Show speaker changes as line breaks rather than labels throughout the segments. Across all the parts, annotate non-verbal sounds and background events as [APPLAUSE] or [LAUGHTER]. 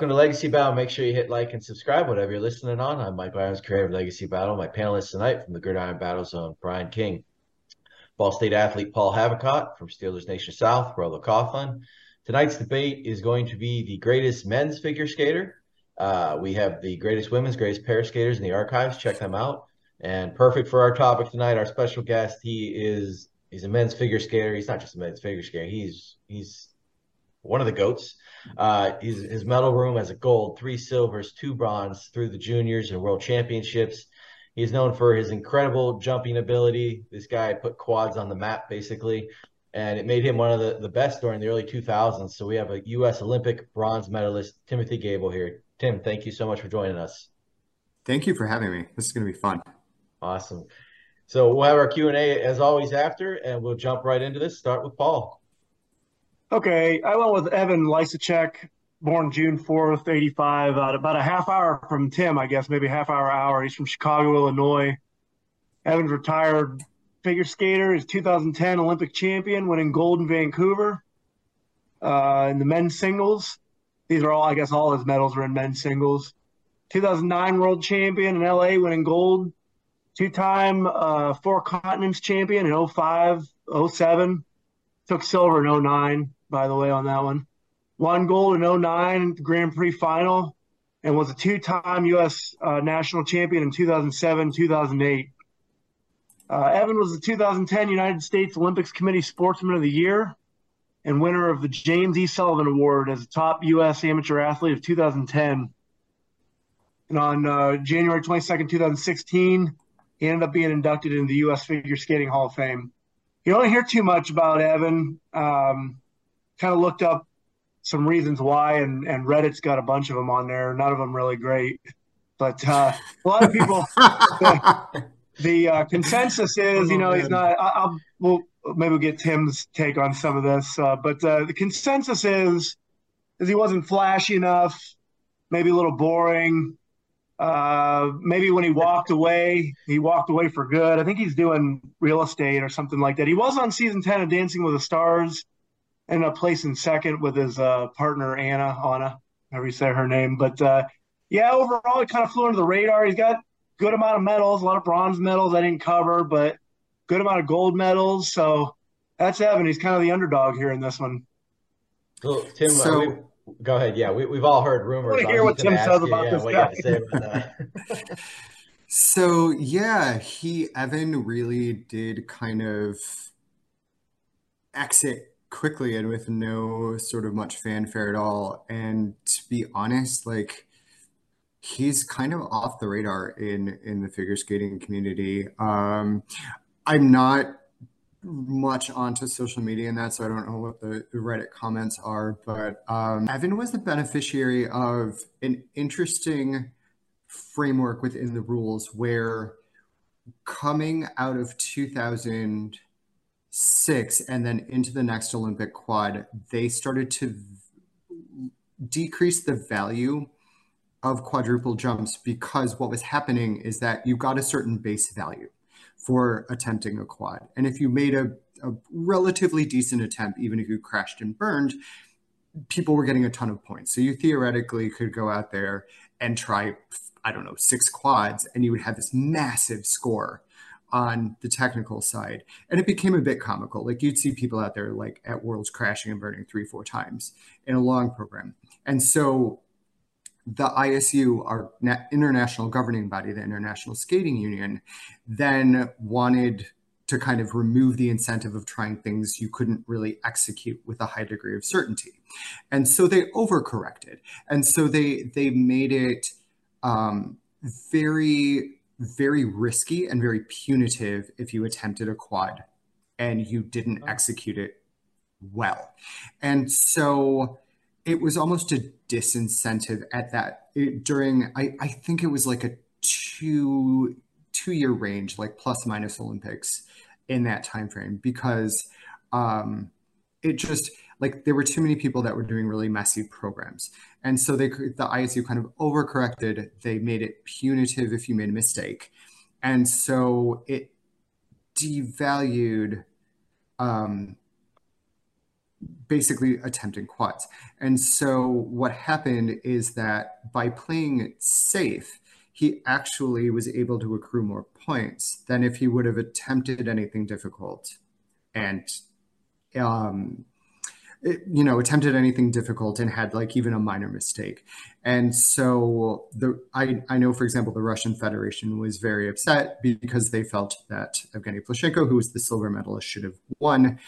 Welcome to Legacy Battle. Make sure you hit like and subscribe, whatever you're listening on. I'm Mike Byers, creator of Legacy Battle. My panelists tonight from the Gridiron Battle Zone, Brian King, Ball State athlete Paul Havicott from Steelers Nation South, Rollo Coughlin. Tonight's debate is going to be the greatest men's figure skater. Uh, we have the greatest women's, greatest pair skaters in the archives. Check them out. And perfect for our topic tonight, our special guest. He is he's a men's figure skater. He's not just a men's figure skater. He's he's one of the goats. Uh, his his medal room has a gold, three silvers, two bronze through the juniors and world championships. He's known for his incredible jumping ability. This guy put quads on the map basically, and it made him one of the, the best during the early 2000s. So we have a U.S. Olympic bronze medalist, Timothy Goebel here. Tim, thank you so much for joining us.
Thank you for having me. This is going to be fun.
Awesome. So we'll have our Q&A as always after, and we'll jump right into this. Start with Paul.
Okay, I went with Evan Lysacek, born June 4th, 85, uh, about a half hour from Tim, I guess, maybe half hour hour. He's from Chicago, Illinois. Evan's retired figure skater. He's 2010 Olympic champion, winning gold in Vancouver uh, in the men's singles. These are all, I guess, all his medals are in men's singles. 2009 world champion in LA, winning gold two-time uh, four continents champion in 05, 07. Took silver in 09, by the way, on that one. Won gold in 09 Grand Prix final and was a two-time U.S. Uh, national champion in 2007, 2008. Uh, Evan was the 2010 United States Olympics Committee Sportsman of the Year and winner of the James E. Sullivan Award as a top U.S. amateur athlete of 2010. And on uh, January 22nd, 2016, he ended up being inducted into the U.S. Figure Skating Hall of Fame. You don't hear too much about Evan. Um, kind of looked up some reasons why, and, and Reddit's got a bunch of them on there. None of them really great, but uh, a lot of people. the, [LAUGHS] the uh, consensus is, you know, he's not. I, will we'll maybe we'll get Tim's take on some of this, uh, but uh, the consensus is is he wasn't flashy enough, maybe a little boring. Uh, maybe when he walked away, he walked away for good. I think he's doing real estate or something like that. He was on season 10 of Dancing with the Stars, ended up placing second with his uh, partner, Anna, Anna, however you say her name. But uh, yeah, overall, he kind of flew under the radar. He's got good amount of medals, a lot of bronze medals I didn't cover, but good amount of gold medals. So that's Evan. He's kind of the underdog here in this one.
Well, Tim, so, Go ahead. Yeah, we, we've all heard rumors. I
hear what Tim says about yeah, this guy.
About [LAUGHS] so yeah, he Evan really did kind of exit quickly and with no sort of much fanfare at all. And to be honest, like he's kind of off the radar in in the figure skating community. Um, I'm not much onto social media and that, so I don't know what the, Reddit comments are. But um, Evan was the beneficiary of an interesting framework within the rules where coming out of 2006 and then into the next Olympic quad, they started to decrease the value of quadruple jumps because what was happening is that you got a certain base value for attempting a quad. And if you made a, a relatively decent attempt, even if you crashed and burned, people were getting a ton of points. So you theoretically could go out there and try, I don't know, six quads, and you would have this massive score on the technical side. And it became a bit comical. Like you'd see people out there like at Worlds crashing and burning three, four times in a long program. And so the ISU, our international governing body, the International Skating Union, then wanted to kind of remove the incentive of trying things you couldn't really execute with a high degree of certainty. And so they overcorrected. And so they they made it um, very, very risky and very punitive if you attempted a quad and you didn't execute it well. And so it was almost a disincentive at that it, during I, I think it was like a two two year range like plus minus olympics in that time frame because um it just like there were too many people that were doing really messy programs. And so they the isu kind of overcorrected. They made it punitive if you made a mistake. And so it devalued um basically attempting quads. And so what happened is that by playing it safe, he actually was able to accrue more points than if he would have attempted anything difficult. And um, you know attempted anything difficult and had like even a minor mistake. And so the I, I know for example the russian federation was very upset because they felt that evgeny plushenko who was the silver medalist should have won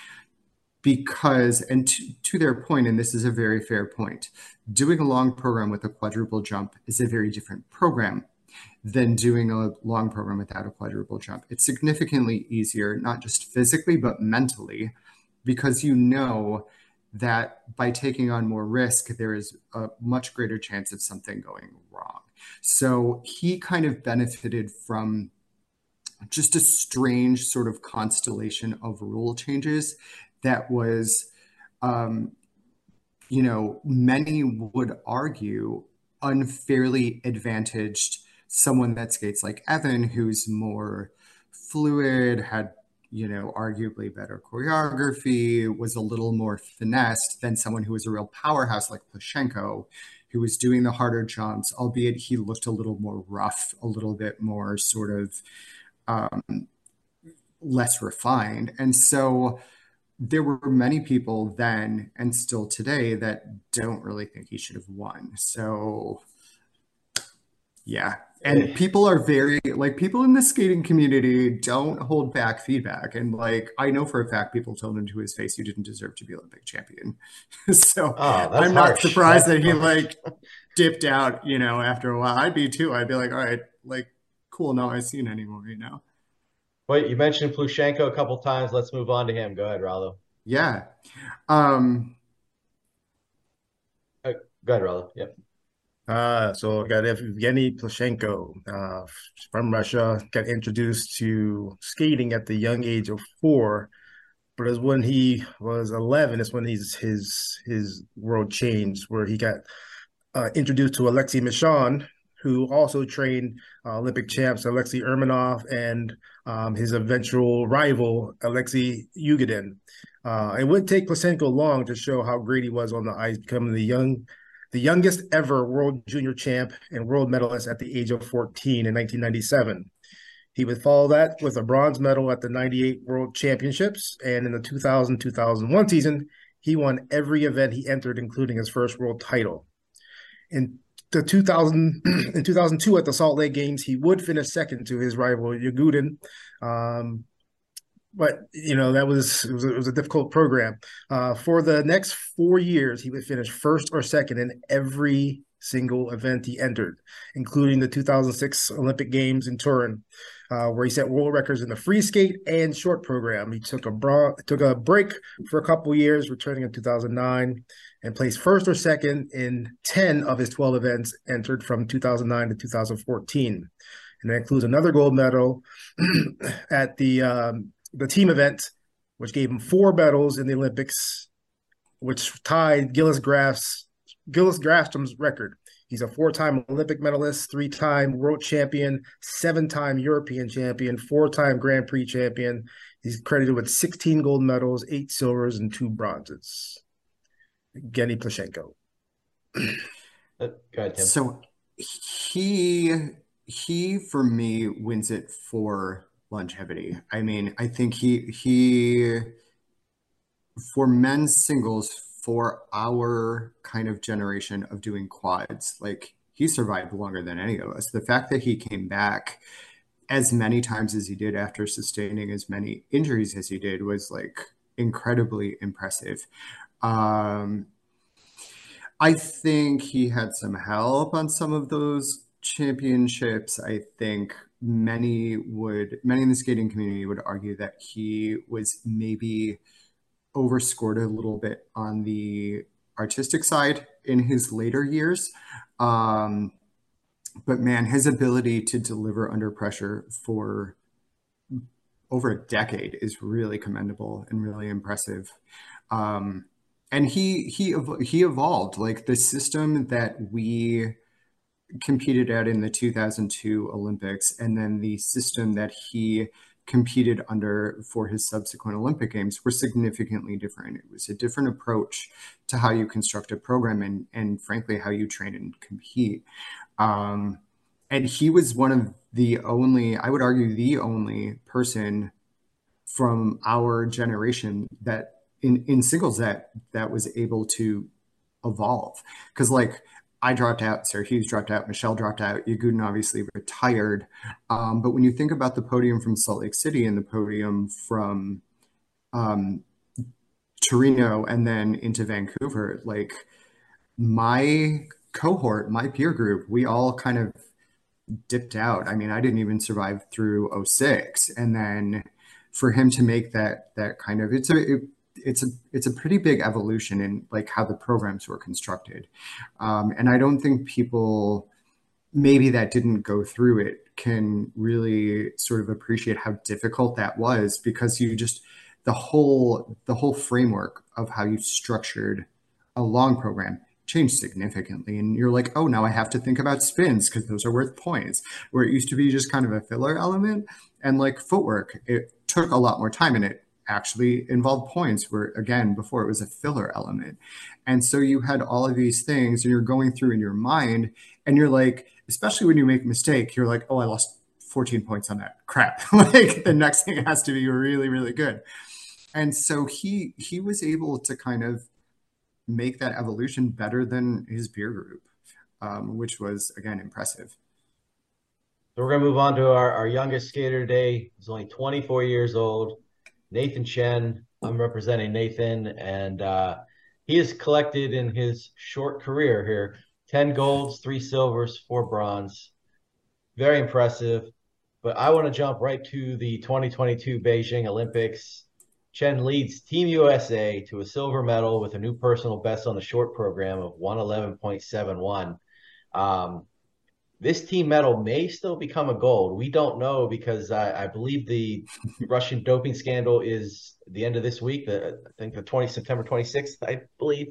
because and to, to their point and this is a very fair point doing a long program with a quadruple jump is a very different program than doing a long program without a quadruple jump. It's significantly easier not just physically but mentally because you know that by taking on more risk, there is a much greater chance of something going wrong. So he kind of benefited from just a strange sort of constellation of rule changes that was, um, you know, many would argue unfairly advantaged someone that skates like Evan, who's more fluid, had you know, arguably better choreography, was a little more finessed than someone who was a real powerhouse like Plushenko, who was doing the harder jumps, albeit he looked a little more rough, a little bit more sort of um, less refined. And so there were many people then and still today that don't really think he should have won. So yeah, and people are very like people in the skating community don't hold back feedback. And like i know for a fact people told him to his face you didn't deserve to be olympic champion. [LAUGHS] So oh, i'm not harsh. surprised that's that he like dipped out you know after a while. I'd be too. I'd be like all right like cool. No i've seen anymore you know?
Wait you mentioned plushenko a couple times. Let's move on to him. Go ahead Rollo.
yeah. Um
uh, go ahead Rollo. yep
uh, so I got Evgeny Plushenko uh, from Russia. Got introduced to skating at the young age of four, but it's when he was 11. It's when he's his his world changed, where he got uh, introduced to Alexei Mishin, who also trained uh, Olympic champs Alexei Urmanov and um, his eventual rival Alexei Yagudin. Uh, it would take Plushenko long to show how great he was on the ice, becoming the young the youngest ever world junior champ and world medalist at the age of 14 in 1997. He would follow that with a bronze medal at the 98 World Championships. And in the 2000 2001 season, he won every event he entered, including his first world title. In the 2000 [CLEARS THROAT] in 2002 at the Salt Lake Games, he would finish second to his rival Yagudin, um, but you know that was it was a, it was a difficult program. Uh, for the next four years, he would finish first or second in every single event he entered, including the 2006 Olympic Games in Turin, uh, where he set world records in the free skate and short program. He took a bra- took a break for a couple years, returning in 2009, and placed first or second in 10 of his 12 events entered from 2009 to 2014. And that includes another gold medal [CLEARS THROAT] at the um, the team event, which gave him four medals in the Olympics, which tied Gillis Graff's Gilles Grafstrom's record. He's a four-time Olympic medalist, three-time world champion, seven-time European champion, four-time Grand Prix champion. He's credited with 16 gold medals, eight silvers, and two bronzes. Gennady Plushenko.
Uh, so he he for me wins it for longevity. I mean, I think he he for men's singles for our kind of generation of doing quads, like he survived longer than any of us. The fact that he came back as many times as he did after sustaining as many injuries as he did was like incredibly impressive. Um, I think he had some help on some of those championships. I think many would many in the skating community would argue that he was maybe overscored a little bit on the artistic side in his later years. Um, but man, his ability to deliver under pressure for over a decade is really commendable and really impressive. Um, and he he he evolved like the system that we competed at in the 2002 Olympics, and then the system that he competed under for his subsequent Olympic Games were significantly different. It was a different approach to how you construct a program and, and frankly, how you train and compete. Um, and he was one of the only, I would argue, the only person from our generation that in, in singles that that was able to evolve. Because like I dropped out, Sarah Hughes dropped out, Michelle dropped out, Yagudin obviously retired. Um, but when you think about the podium from Salt Lake City and the podium from um, Torino and then into Vancouver, like my cohort, my peer group, we all kind of dipped out. I mean, I didn't even survive through 06. And then for him to make that that kind of it's a it, it's a it's a pretty big evolution in like how the programs were constructed. Um, and i don't think people maybe that didn't go through it can really sort of appreciate how difficult that was because you just the whole the whole framework of how you structured a long program changed significantly. And you're like oh now i have to think about spins because those are worth points where it used to be just kind of a filler element and like footwork it took a lot more time and it actually involved points where again before it was a filler element. And so you had all of these things and you're going through in your mind and you're like especially when you make a mistake you're like oh i lost 14 points on that crap. [LAUGHS] Like the next thing has to be really really good. And so he he was able to kind of make that evolution better than his peer group um, which was again impressive.
So we're going to move on to our, our youngest skater today. He's only 24 years old Nathan Chen. I'm representing Nathan, and uh, he has collected in his short career here 10 golds, three silvers, four bronze. Very impressive. But I want to jump right to the 2022 Beijing Olympics. Chen leads Team USA to a silver medal with a new personal best on the short program of 111.71. Um, this team medal may still become a gold. We don't know because I, I believe the Russian doping scandal is the end of this week. The, I think the 20 September 26th, I believe.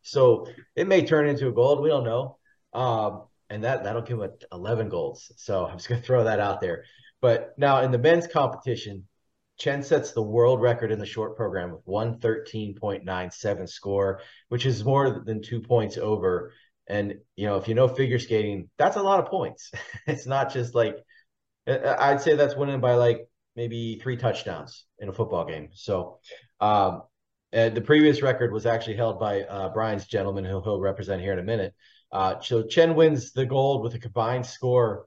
So it may turn into a gold. We don't know. Um, and that that'll give him 11 golds. So I'm just gonna throw that out there. But now in the men's competition, Chen sets the world record in the short program with 113.97 score, which is more than two points over and you know, if you know figure skating, that's a lot of points. [LAUGHS] it's not just like I'd say that's winning by like maybe three touchdowns in a football game. So um, the previous record was actually held by uh, Brian's gentleman, who he'll represent here in a minute. Uh, so Chen wins the gold with a combined score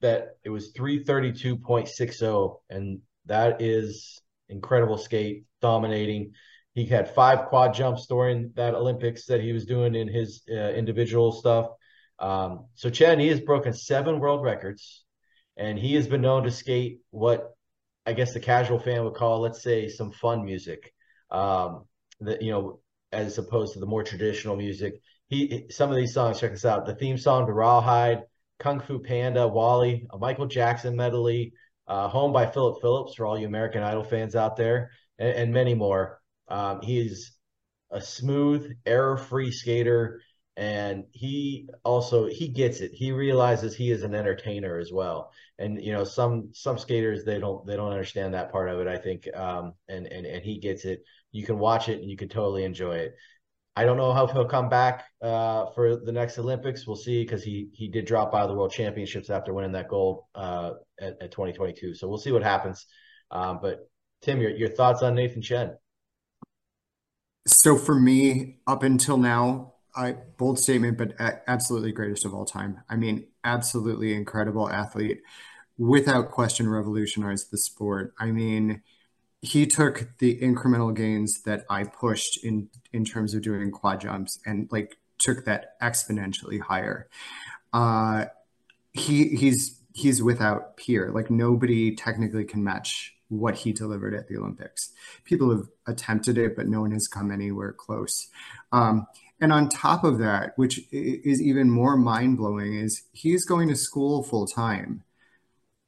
that it was 332.60, and that is incredible skate, dominating. He had five quad jumps during that Olympics that he was doing in his uh, individual stuff. Um, so Chen, he has broken seven world records, and he has been known to skate what I guess the casual fan would call, let's say, some fun music. Um, that you know, as opposed to the more traditional music. He some of these songs. Check this out: the theme song to Rawhide, Kung Fu Panda, WALL-E, a Michael Jackson medley, uh, "Home" by Philip Phillips for all you American Idol fans out there, and, and many more. Um, he's a smooth, error-free skater, and he also he gets it. He realizes he is an entertainer as well. And you know, some some skaters they don't they don't understand that part of it. I think, um, and and and he gets it. You can watch it and you can totally enjoy it. I don't know how he'll come back uh, for the next Olympics. We'll see because he he did drop out of the World Championships after winning that gold uh, at, at 2022. So we'll see what happens. Um, but Tim, your your thoughts on Nathan Chen?
So for me, up until now, I bold statement, but absolutely greatest of all time. I mean, absolutely incredible athlete, without question, revolutionized the sport. I mean, he took the incremental gains that I pushed in in terms of doing quad jumps and like took that exponentially higher. Uh, he he's he's without peer. Like nobody technically can match what he delivered at the Olympics. People have attempted it, but no one has come anywhere close. Um, and on top of that, which is even more mind blowing, is he's going to school full time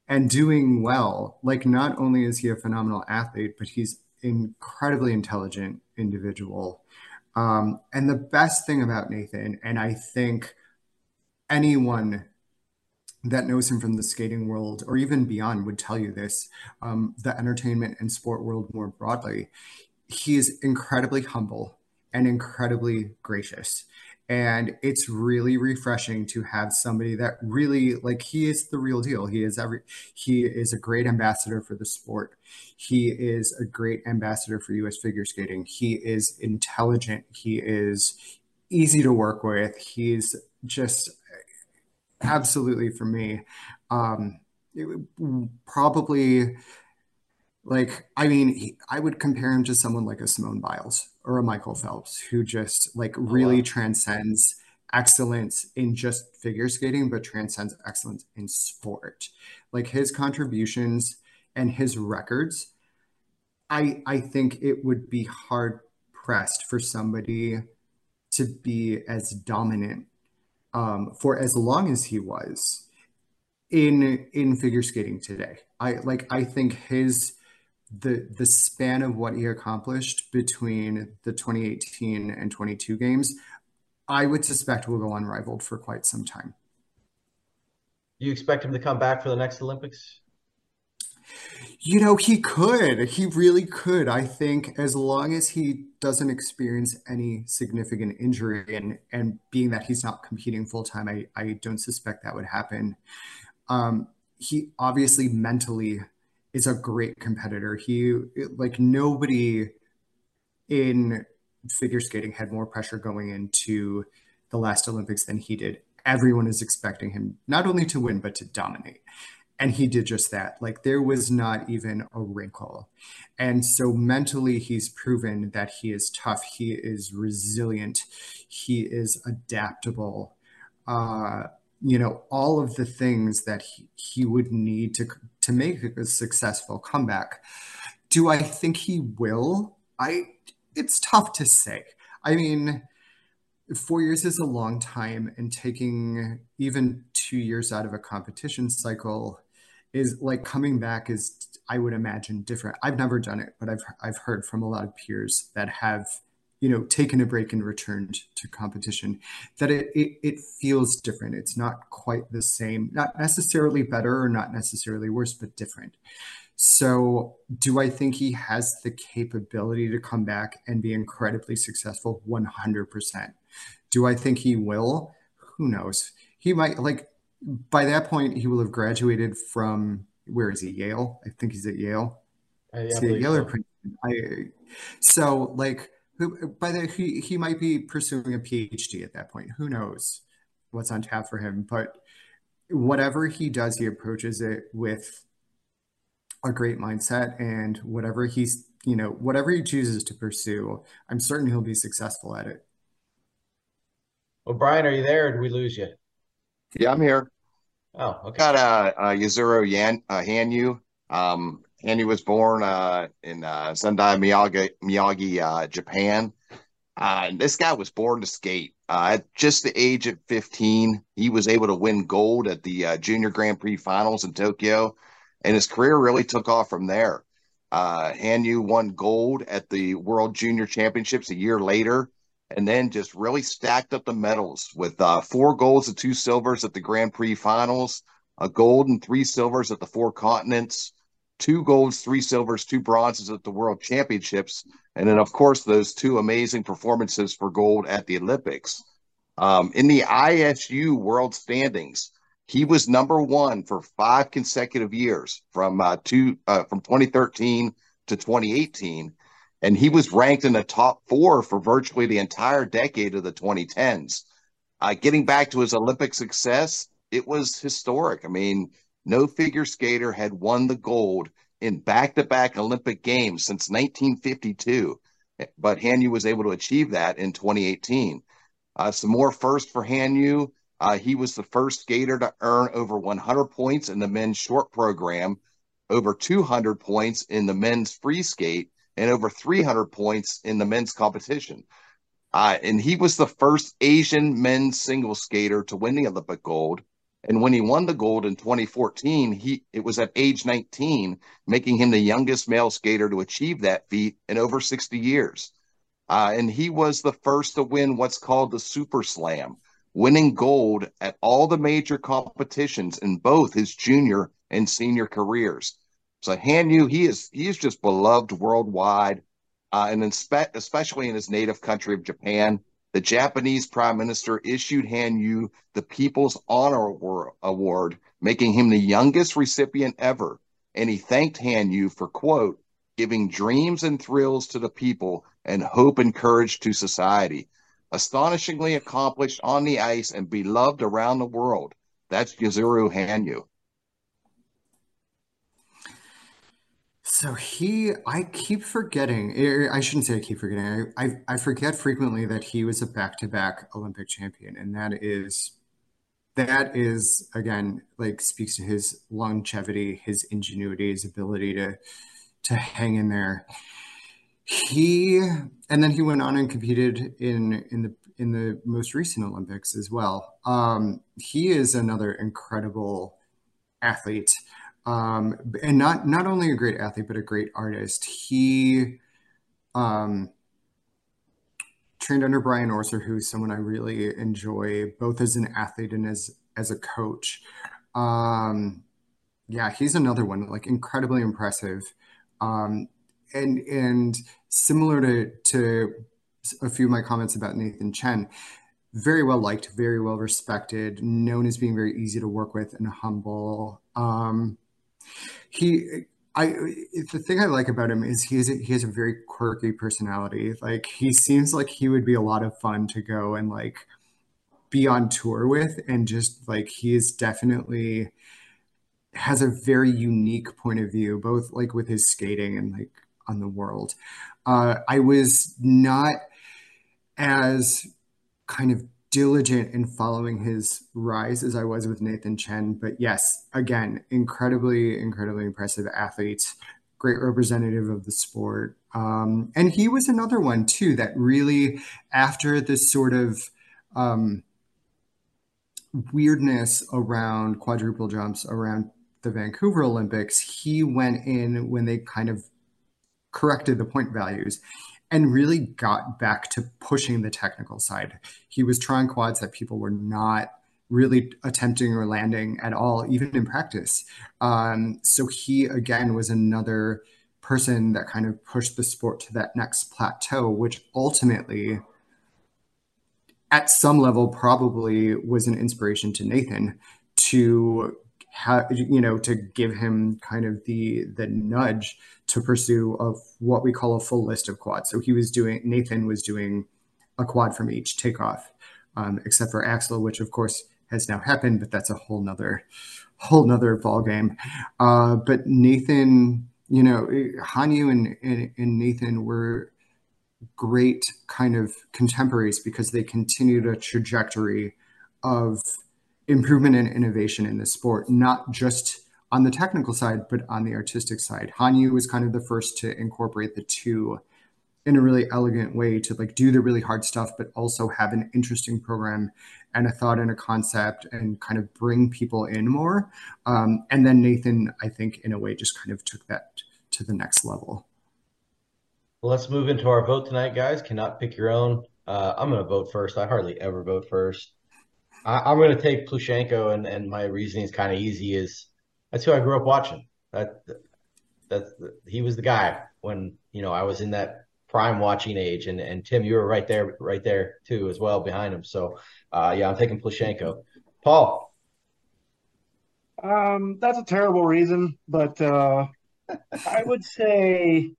and doing well. Like, not only is he a phenomenal athlete, but he's incredibly intelligent individual. Um, and the best thing about Nathan, and I think anyone that knows him from the skating world or even beyond would tell you this um, the entertainment and sport world more broadly. He is incredibly humble and incredibly gracious. And it's really refreshing to have somebody that really like he is the real deal. He is every he is a great ambassador for the sport. He is a great ambassador for us figure skating. He is intelligent. He is easy to work with. He's just absolutely for me um probably like i mean he, i would compare him to someone like a simone biles or a Michael Phelps who just like really oh, wow. transcends excellence in just figure skating, but transcends excellence in sport. Like his contributions and his records, I I think it would be hard pressed for somebody to be as dominant um, for as long as he was in in figure skating today. I like I think his the the span of what he accomplished between the 2018 and 22 games, I would suspect will go unrivaled for quite some time.
You expect him to come back for the next Olympics?
You know, he could. He really could. I think as long as he doesn't experience any significant injury and and being that he's not competing full time, I, I don't suspect that would happen. Um, he obviously mentally is a great competitor. He like nobody in figure skating had more pressure going into the last Olympics than he did. Everyone is expecting him not only to win but to dominate. And he did just that. Like there was not even a wrinkle. And so mentally he's proven that he is tough, he is resilient, he is adaptable. Uh you know all of the things that he, he would need to to make a successful comeback do i think he will i it's tough to say i mean four years is a long time and taking even two years out of a competition cycle is like coming back is i would imagine different. I've never done it but i've i've heard from a lot of peers that have you know taken a break and returned to competition that it, it, it feels different. It's not quite the same not necessarily better or not necessarily worse but different. So do i think he has the capability to come back and be incredibly successful? 100% do i think he will? Who knows? He might like by that point he will have graduated from where is he yale i think he's at yale uh, yeah, Yale so. I, so like who by the he he might be pursuing a PhD at that point. Who knows what's on tap for him? But whatever he does, he approaches it with a great mindset, and whatever he's you know whatever he chooses to pursue, I'm certain he'll be successful at it.
Well, Brian, are you there, or did we lose you?
Yeah, I'm here.
Oh, okay.
Got uh, uh Yuzuru Yan uh, Hanyu. Um, he was born uh, in uh, Sendai, Miyagi, Miyagi uh, Japan. Uh, and this guy was born to skate. Uh, at just the age of 15, he was able to win gold at the uh, Junior Grand Prix finals in Tokyo, and his career really took off from there. Uh, Hanyu won gold at the World Junior Championships a year later, and then just really stacked up the medals with uh, four golds and two silvers at the Grand Prix finals, a gold and three silvers at the Four Continents two golds, three silvers, two bronzes at the World Championships, and then of course those two amazing performances for gold at the Olympics. Um, in the ISU World Standings, he was number one for five consecutive years from uh, two uh, from 2013 to 2018, and he was ranked in the top four for virtually the entire decade of the 2010s. Uh, getting back to his Olympic success, it was historic. I mean, no figure skater had won the gold in back to back Olympic Games since 1952, but Hanyu was able to achieve that in 2018. Uh, some more first for Hanyu. Uh, he was the first skater to earn over 100 points in the men's short program, over 200 points in the men's free skate, and over 300 points in the men's competition. Uh, and he was the first Asian men's single skater to win the Olympic gold. And when he won the gold in 2014, he it was at age 19, making him the youngest male skater to achieve that feat in over 60 years. Uh, and he was the first to win what's called the Super Slam, winning gold at all the major competitions in both his junior and senior careers. So Hanyu, he is he is just beloved worldwide, uh, and inspe- especially in his native country of Japan. The Japanese Prime Minister issued Hanyu the People's Honor Award, making him the youngest recipient ever. And he thanked Hanyu for quote giving dreams and thrills to the people and hope and courage to society astonishingly accomplished on the ice and beloved around the world. That's Yuzuru Hanyu.
So he, I keep forgetting. Er, I shouldn't say I keep forgetting. I, I, I forget frequently that he was a back-to-back Olympic champion, and that is, that is again like speaks to his longevity, his ingenuity, his ability to, to hang in there he and then he went on and competed in in the in the most recent Olympics as well. Um, he is another incredible athlete, um, and not not only a great athlete but a great artist. He um, trained under Brian Orser, who's someone I really enjoy both as an athlete and as as a coach. Um, yeah, he's another one like incredibly impressive. Um, and and similar to to a few of my comments about Nathan Chen, very well liked, very well respected, known as being very easy to work with and humble. Um, he, I, the thing I like about him is he has a, he has a very quirky personality. Like he seems like he would be a lot of fun to go and like be on tour with, and just like he is definitely has a very unique point of view, both like with his skating and like on the world. Uh, I was not as kind of diligent in following his rise as I was with Nathan Chen. But yes, again, incredibly, incredibly impressive athlete, great representative of the sport. Um, and he was another one too that really, after this sort of um, weirdness around quadruple jumps around the Vancouver Olympics, he went in when they kind of corrected the point values and really got back to pushing the technical side. He was trying quads that people were not really attempting or landing at all, even in practice. Um, so he, again, was another person that kind of pushed the sport to that next plateau, which ultimately, at some level, probably was an inspiration to Nathan to you know, to give him kind of the the nudge to pursue of what we call a full list of quads. So he was doing, Nathan was doing a quad from each takeoff, um, except for Axel, which of course has now happened, but that's a whole nother, whole nother ball game. Uh, but Nathan, you know, Hanyu and, and, and Nathan were great kind of contemporaries because they continued a trajectory of improvement and innovation in the sport, not just on the technical side, but on the artistic side. Hanyu was kind of the first to incorporate the two in a really elegant way to like do the really hard stuff, but also have an interesting program and a thought and a concept and kind of bring people in more. Um, and then Nathan, I think, in a way, just kind of took that to the next level.
Well, let's move into our vote tonight, guys. Cannot pick your own. Uh, I'm going to vote first. I hardly ever vote first. I, am going to take Plushenko, and, and my reasoning is kind of easy. Is that's who I grew up watching. That that's he was the guy when you know I was in that prime watching age, and and Tim, you were right there, right there too, as well behind him. So, uh, yeah, I'm taking Plushenko. Paul.
Um, that's a terrible reason, but uh, I would say,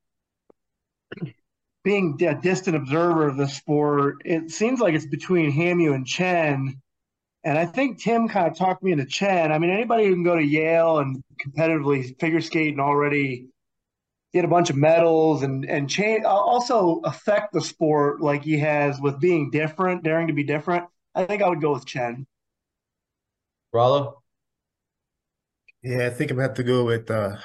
being a distant observer of the sport, it seems like it's between Hanyu and Chen. And I think Tim kind of talked me into Chen. I mean, anybody who can go to Yale and competitively figure skate and already get a bunch of medals and and change also affect the sport like he has with being different, daring to be different. I think I would go with Chen.
Rollo?
Yeah, I think I'm gonna have to go with uh,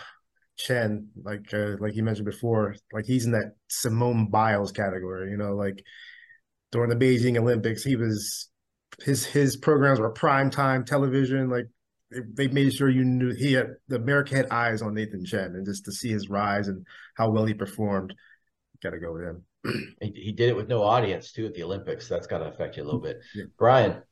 Chen. Like uh, like you mentioned before, like he's in that Simone Biles category. You know, like during the Beijing Olympics, he was his his programs were prime time television. Like they made sure you knew he had the America had eyes on Nathan Chen, and just to see his rise and how well he performed, got to go with him.
he, he, did it with no audience too at the Olympics. That's got to affect you a little bit. Yeah. Brian.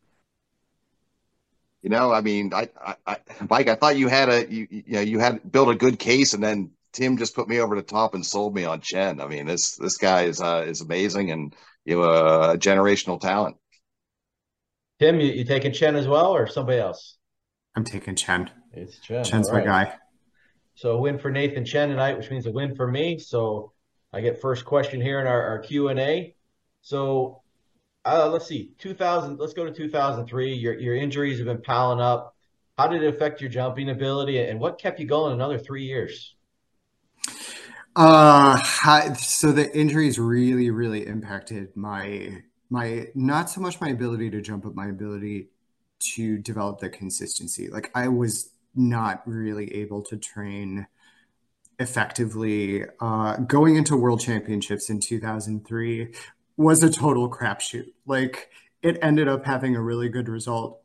you know, I mean, I, I, I, Mike, I thought you had a, you, you know, you had built a good case, and then Tim just put me over the top and sold me on Chen. I mean, this this guy is uh, is amazing and you know a generational talent.
Tim, you, you taking Chen as well, or somebody else?
I'm taking Chen.
It's Chen.
Chen's my guy.
So a win for Nathan Chen tonight, which means a win for me. So I get first question here in our, our Q and A. So uh, let's see, 2000. Let's go to 2003. Your your injuries have been piling up. How did it affect your jumping ability, and what kept you going another three years?
Uh, so the injuries really, really impacted my my not so much my ability to jump, but my ability to develop the consistency. Like I was not really able to train effectively. Uh, going into World Championships in 2003 was a total crapshoot. Like it ended up having a really good result.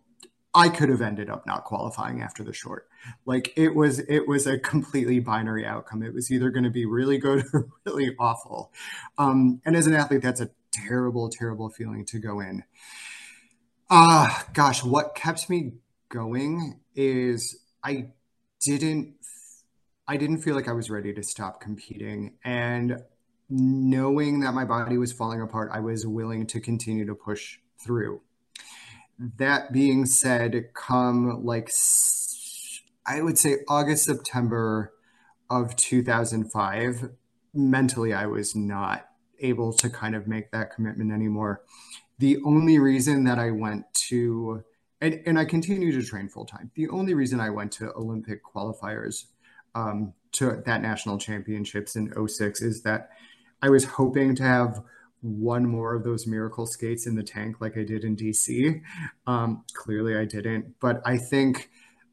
I could have ended up not qualifying after the short. Like it was, it was a completely binary outcome. It was either going to be really good [LAUGHS] or really awful. Um, and as an athlete, that's a terrible, terrible feeling to go in. Ah, uh, gosh, what kept me going is I didn't I didn't feel like I was ready to stop competing and knowing that my body was falling apart, I was willing to continue to push through. That being said, come like I would say August, September of 2005, mentally I was not able to kind of make that commitment anymore. The only reason that I went to and, and I continue to train full time. The only reason I went to Olympic qualifiers um, to that national championships in 06 is that I was hoping to have one more of those miracle skates in the tank like I did in DC. Um, clearly, I didn't, but I think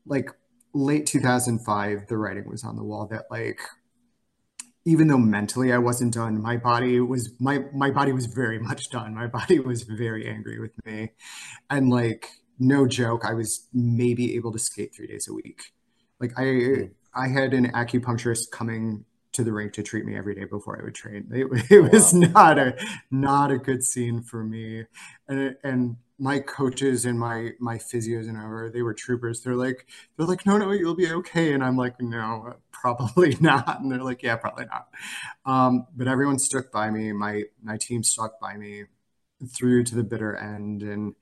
like late 2005, the writing was on the wall that like even though mentally I wasn't done, my body was my my body was very [LAUGHS] much done. My body was very angry with me, and like no joke, I was maybe able to skate three days a week. Like I, hmm. I had an acupuncturist coming to the rink to treat me every day before I would train. [LAUGHS] It, it was wow. not a not a good scene for me, and and my coaches and my my physios and whatever they were troopers. They're like they're like no no you'll be okay, and I'm like no [LAUGHS] probably not, and they're like yeah probably not. Um, but everyone stuck by me. My my team stuck by me through to the bitter end, and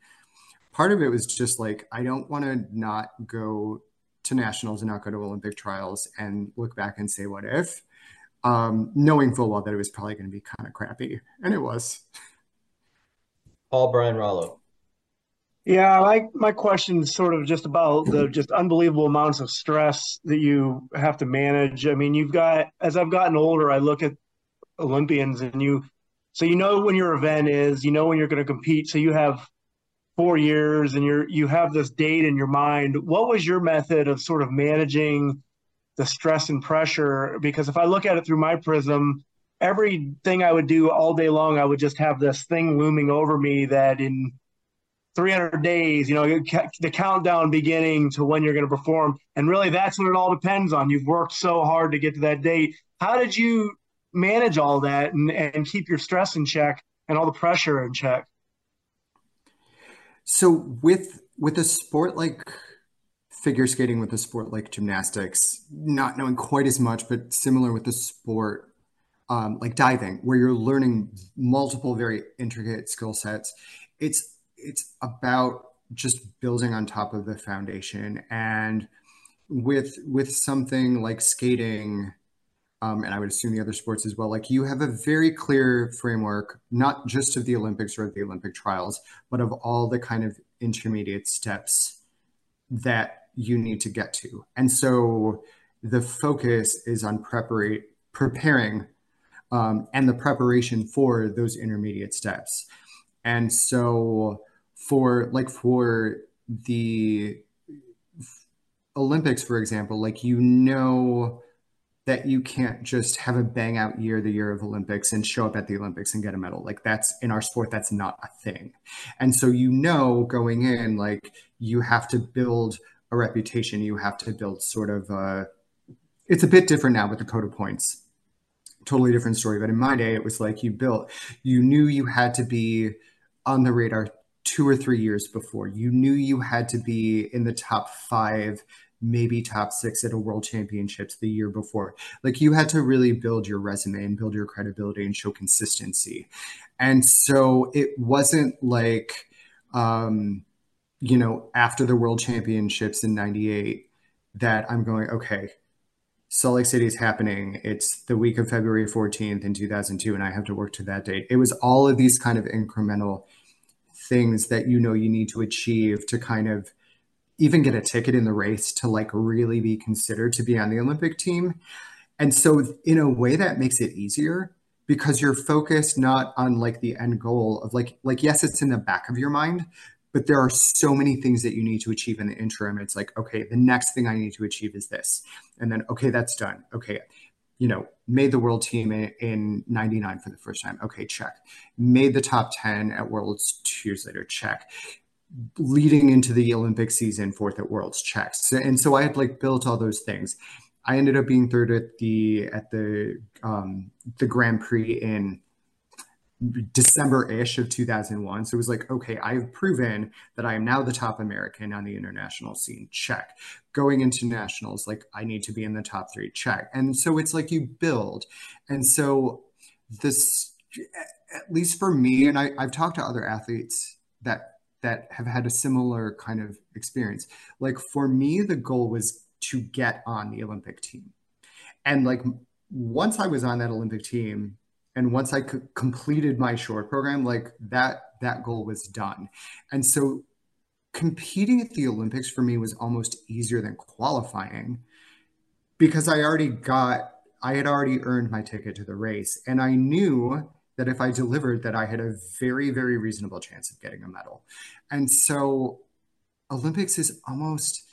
part of it was just like I don't want to not go to nationals and not go to Olympic trials and look back and say what if, um, knowing full well that it was probably going to be kind of crappy, and it was.
Paul Brian Rollo.
Yeah, my my question is sort of just about the [CLEARS THROAT] just unbelievable amounts of stress that you have to manage. I mean, you've got as I've gotten older, I look at Olympians and you so you know when your event is, you know when you're going to compete, so you have four years and you're you have this date in your mind. What was your method of sort of managing the stress and pressure? Because if i look at it through my prism everything i would do all day long i would just have this thing looming over me that in 300 days you know the countdown beginning to when you're going to perform. And really that's what it all depends on. You've worked so hard to get to that date. How did you manage all that and, and keep your stress in check and all the pressure in check?
So with with a sport like figure skating, with a sport like gymnastics, not knowing quite as much, but similar with the sport um, like diving, where you're learning multiple very intricate skill sets. It's it's about just building on top of the foundation and with with something like skating um, and I would assume the other sports as well, like you have a very clear framework, not just of the Olympics or the Olympic trials, but of all the kind of intermediate steps that you need to get to. And so the focus is on preparate, preparing um, and the preparation for those intermediate steps. And so for like for the Olympics, for example, like you know that you can't just have a bang out year the year of olympics and show up at the olympics and get a medal. Like that's in our sport that's not a thing. And so you know going in like you have to build a reputation. You have to build sort of a, it's a bit different now with the code of points. Totally different story. But in my day it was like you built you knew you had to be on the radar two or three years before. You knew you had to be in the top five, maybe top six at a world championships the year before. Like you had to really build your resume and build your credibility and show consistency. And so it wasn't like, um, you know, after the world championships in 98 that I'm going, okay, Salt Lake City is happening. It's the week of February 14th in 2002, and I have to work to that date. It was all of these kind of incremental things that you know you need to achieve to kind of even get a ticket in the race to like really be considered to be on the Olympic team. And so, in a way, that makes it easier because you're focused not on like the end goal of like, like, yes, it's in the back of your mind, but there are so many things that you need to achieve in the interim. It's like, okay, the next thing I need to achieve is this. And then, okay, that's done. Okay, you know, made the world team in, in 99 for the first time. Okay, check. Made the top 10 at Worlds two years later. Check. Leading into the Olympic season, fourth at Worlds. Check. So, and so I had like built all those things. I ended up being third at the at the um, the Grand Prix in December-ish of 2001. So it was like, okay, I've proven that I am now the top American on the international scene. Check. Going into nationals, like I need to be in the top three. Check. And so it's like you build. And so this, at least for me, and I, I've talked to other athletes that that have had a similar kind of experience. Like for me, the goal was to get on the Olympic team. And like once I was on that Olympic team, and once I c- completed my short program, like that that goal was done. And so competing at the Olympics for me was almost easier than qualifying because I already got I had already earned my ticket to the race and I knew that if I delivered that I had a very very reasonable chance of getting a medal. And so Olympics is almost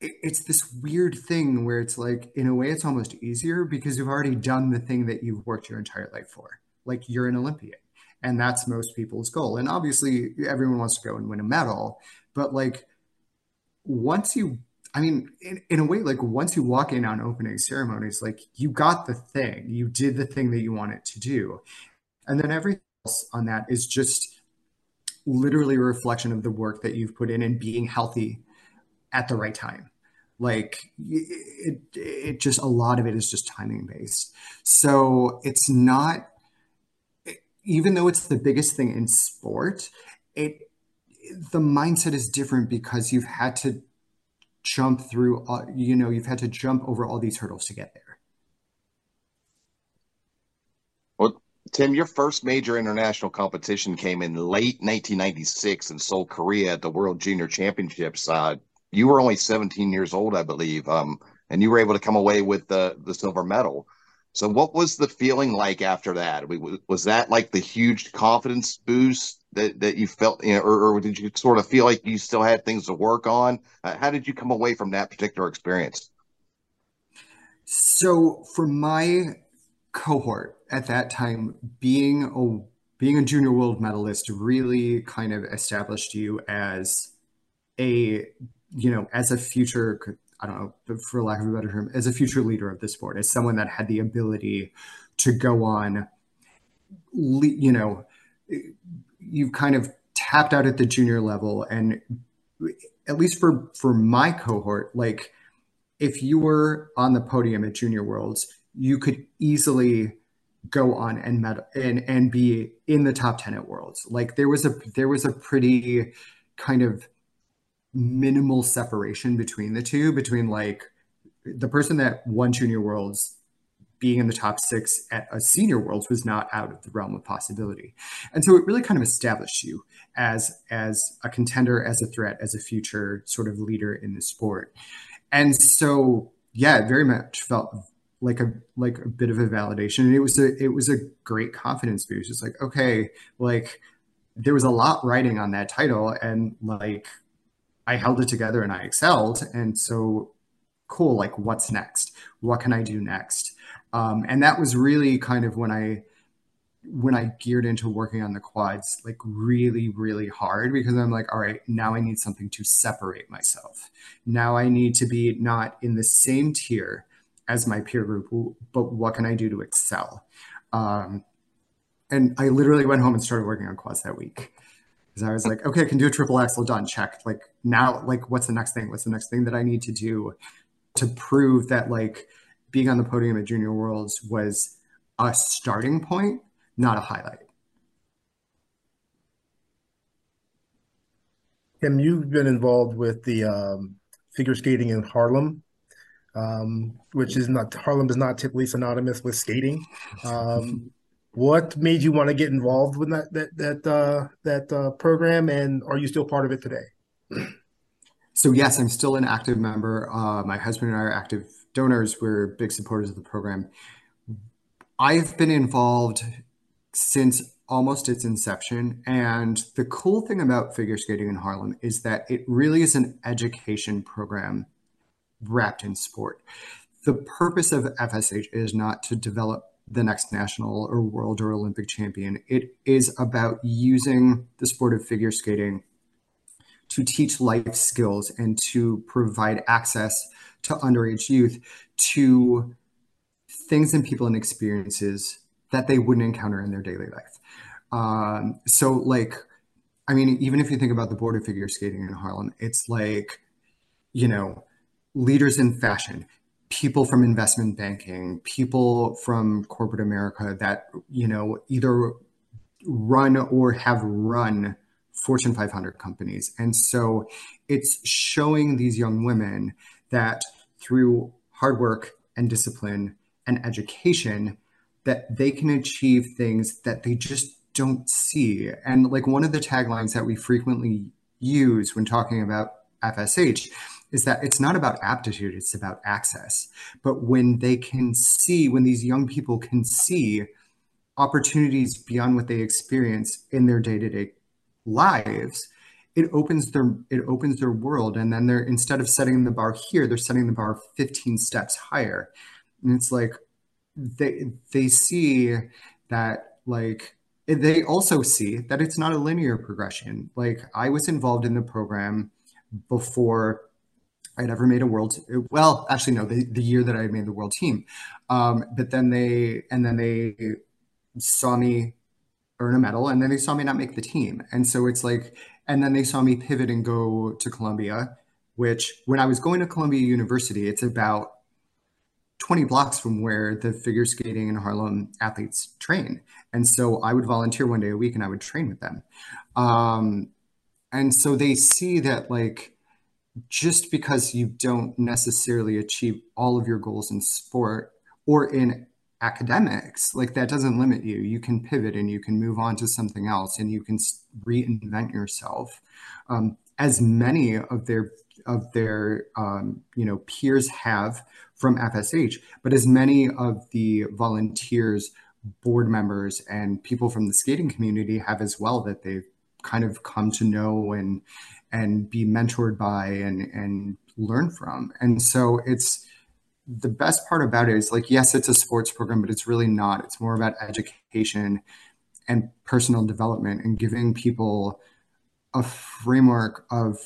it's this weird thing where it's like in a way it's almost easier because you've already done the thing that you've worked your entire life for. Like you're an olympian and that's most people's goal. And obviously everyone wants to go and win a medal but like once you i mean in, in a way like once you walk in on opening ceremonies like you got the thing. You did the thing that you wanted to do. And then everything else on that is just literally a reflection of the work that you've put in and being healthy at the right time. Like it, it just a lot of it is just timing based. So it's not even though it's the biggest thing in sport it the mindset is different because you've had to jump through you know you've had to jump over all these hurdles to get there.
Well tim your first major international competition came in late 1996 in seoul korea at the world junior championships uh, you were only 17 years old, I believe, um, and you were able to come away with the the silver medal. So, what was the feeling like after that? Was that like the huge confidence boost that, that you felt, you know, or, or did you sort of feel like you still had things to work on? Uh, how did you come away from that particular experience?
So, for my cohort at that time, being a being a junior world medalist really kind of established you as a you know, as a future, I don't know, for lack of a better term, as a future leader of the sport, as someone that had the ability to go on, you know, you've kind of tapped out at the junior level, and at least for for my cohort, like if you were on the podium at Junior Worlds, you could easily go on and med- and and be in the top 10 at worlds. Like there was a there was a pretty kind of minimal separation between the two, between like the person that won junior worlds being in the top six at a senior worlds was not out of the realm of possibility. And so it really kind of established you as as a contender, as a threat, as a future sort of leader in the sport. And so yeah, it very much felt like a like a bit of a validation. And it was a it was a great confidence boost. It's like, okay, like there was a lot riding on that title and like I held it together and I excelled. And so cool, like what's next? What can I do next? Um, and that was really kind of when I when I geared into working on the quads, like really, really hard because I'm like, all right, now I need something to separate myself. Now I need to be not in the same tier as my peer group, but what can I do to excel? Um, and I literally went home and started working on quads that week. Because I was like, okay, I can do a triple axel done, check. Like now, like what's the next thing? What's the next thing that I need to do to prove that like being on the podium at Junior Worlds was a starting point, not a highlight.
Tim, you've been involved with the um, figure skating in Harlem, um, which is not Harlem is not typically synonymous with skating. Um, what made you want to get involved with that that that uh, that uh, program, and are you still part of it today?
So yes, I'm still an active member. Uh, my husband and I are active donors. We're big supporters of the program. I've been involved since almost its inception. And the cool thing about figure skating in Harlem is that it really is an education program wrapped in sport. The purpose of FSH is not to develop the next national or world or Olympic champion. It is about using the sport of figure skating to teach life skills and to provide access to underage youth to things and people and experiences that they wouldn't encounter in their daily life. Um, so, like, I mean, even if you think about the board of figure skating in Harlem, it's like, you know, leaders in fashion, people from investment banking, people from corporate America that, you know, either run or have run Fortune 500 companies. And so it's showing these young women that through hard work and discipline and education, that they can achieve things that they just don't see. And like one of the taglines that we frequently use when talking about FSH is that it's not about aptitude, it's about access. But when they can see, when these young people can see opportunities beyond what they experience in their day-to-day lives, it opens their it opens their world and then they're instead of setting the bar here, they're setting the bar 15 steps higher. And it's like they they see that like they also see that it's not a linear progression. Like I was involved in the program before I'd ever made a world. Well, actually, no, the, the year that I made the world team. Um, but then they and then they saw me earn a medal, and then they saw me not make the team. And so it's like, and then they saw me pivot and go to Columbia. Which, when I was going to Columbia University, it's about 20 blocks from where the figure skating and Harlem athletes train. And so I would volunteer one day a week and I would train with them. Um, and so they see that, like, just because you don't necessarily achieve all of your goals in sport or in academics, like, that doesn't limit you. You can pivot and you can move on to something else and you can reinvent yourself. Um, as many of their of their um, you know peers have from FSH, but as many of the volunteers, board members, and people from the skating community have as well that they've kind of come to know and and be mentored by and and learn from. And so it's the best part about it is like yes, it's a sports program, but it's really not. It's more about education and personal development and giving people a framework of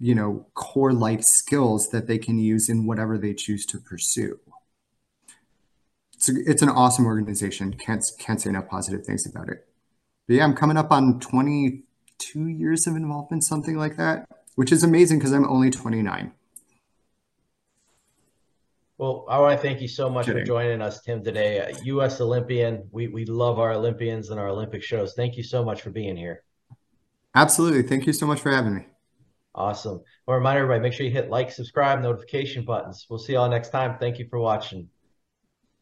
you know, core life skills that they can use in whatever they choose to pursue. It's, a, it's an awesome organization. Can't can't say enough positive things about it. But yeah, I'm coming up on 22 years of involvement, something like that, which is amazing because I'm only 29.
Well, I want to thank you so much Kidding. for joining us, Tim, today. Uh, U.S. Olympian. We we love our Olympians and our Olympic shows. Thank you so much for being here.
Absolutely. Thank you so much for having me.
Awesome. Well, reminder everybody, make sure you hit like, subscribe, notification buttons. We'll see y'all next time. Thank you for watching.